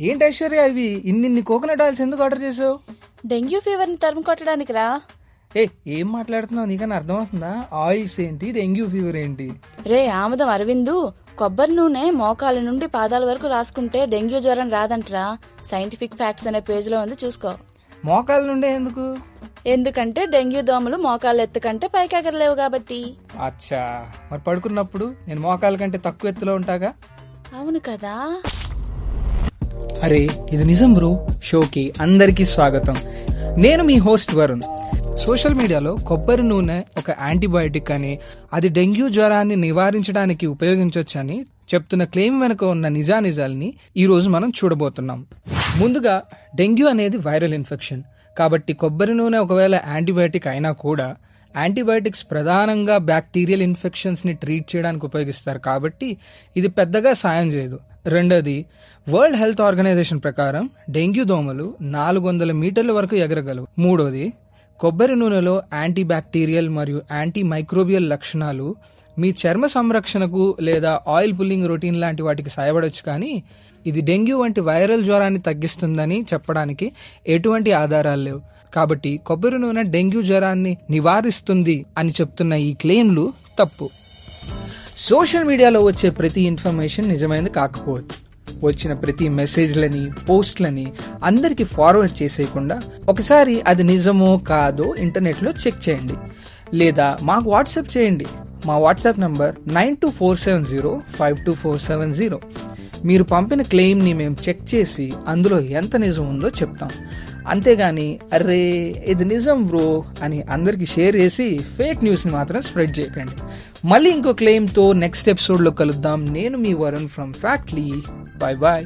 ఏంటి ఐశ్వర్య ఇవి ఇన్నిన్ని కోకోనట్ ఆయిల్స్ ఎందుకు ఆర్డర్ చేసావు డెంగ్యూ ఫీవర్ని తరుము కొట్టడానికి రా. ఏ ఏం మాట్లాడుతున్నావు? నీకన్నా అర్థమవుతుందా? ఆయిల్స్ ఏంటి డెంగ్యూ ఫీవర్ ఏంటి? రే ఆమదం అరవిందు కొబ్బరి నూనె మోకాల నుండి పాదాల వరకు రాసుకుంటే డెంగ్యూ జ్వరం రాదంట్రా. సైంటిఫిక్ ఫ్యాక్ట్స్ అనే పేజ్లో ఉంది చూసుకో. మోకాల నుండే ఎందుకు? ఎందుకంటే డెంగ్యూ దోమలు మోకాళ్ళ ఎత్తు కంటే పైకి ఎగరలేవు కాబట్టి. అచ్చా. మరి పడుకున్నప్పుడు నేను మోకాల కంటే తక్కువ ఎత్తులో ఉంటాగా? అవును కదా. అరే ఇది నిజం బ్రో. షోకి అందరికీ స్వాగతం. నేను మీ హోస్ట్ వరుణ్. సోషల్ మీడియాలో కొబ్బరి నూనె ఒక యాంటీబయాటిక్ అని అది డెంగ్యూ జ్వరాన్ని నివారించడానికి ఉపయోగించవచ్చని చెప్తున్న క్లెయిమ్ వెనుక ఉన్న నిజానిజాల్ని ఈ రోజు మనం చూడబోతున్నాం. ముందుగా డెంగ్యూ అనేది వైరల్ ఇన్ఫెక్షన్. కాబట్టి కొబ్బరి నూనె ఒకవేళ యాంటీబయాటిక్ అయినా కూడా యాంటీబయాటిక్స్ ప్రధానంగా బ్యాక్టీరియల్ ఇన్ఫెక్షన్స్ని ట్రీట్ చేయడానికి ఉపయోగిస్తారు. కాబట్టి ఇది పెద్దగా సాయం చేయదు. రెండోది వరల్డ్ హెల్త్ ఆర్గనైజేషన్ ప్రకారం డెంగ్యూ దోమలు నాలుగు వందల మీటర్ల వరకు ఎగరగలవు. మూడోది కొబ్బరి నూనెలో యాంటీ బ్యాక్టీరియల్ మరియు యాంటీ మైక్రోబియల్ లక్షణాలు మీ చర్మ సంరక్షణకు లేదా ఆయిల్ పుల్లింగ్ రొటీన్ లాంటి వాటికి సాయపడొచ్చు కానీ ఇది డెంగ్యూ వంటి వైరల్ జ్వరాన్ని తగ్గిస్తుందని చెప్పడానికి ఎటువంటి ఆధారాలు లేవు. కాబట్టి కొబ్బరి నూనె డెంగ్యూ జ్వరాన్ని నివారిస్తుంది అని చెప్తున్న ఈ క్లెయిమ్లు తప్పు. సోషల్ మీడియాలో వచ్చే ప్రతి ఇన్ఫర్మేషన్ నిజమైనది కాకపోవచ్చు. వచ్చిన ప్రతి మెసేజ్లని పోస్ట్లని అందరికి ఫార్వర్డ్ చేసేయకుండా ఒకసారి అది నిజమో కాదో ఇంటర్నెట్లో చెక్ చేయండి. లేదా మాకు వాట్సాప్ చేయండి. మా WhatsApp number nine two four seven zero five two four seven zero. మీరు పంపిన క్లెయిమ్ని మేము చెక్ చేసి అందులో ఎంత నిజం ఉందో చెప్తాం. అంతేగాని అర్రే ఇది నిజం బ్రో అని అందరికి షేర్ చేసి ఫేక్ న్యూస్ని మాత్రం స్ప్రెడ్ చేయకండి. మళ్ళీ ఇంకో క్లెయిమ్తో నెక్స్ట్ ఎపిసోడ్లో కలుద్దాం. నేను మీ Varun from Factly. Bye bye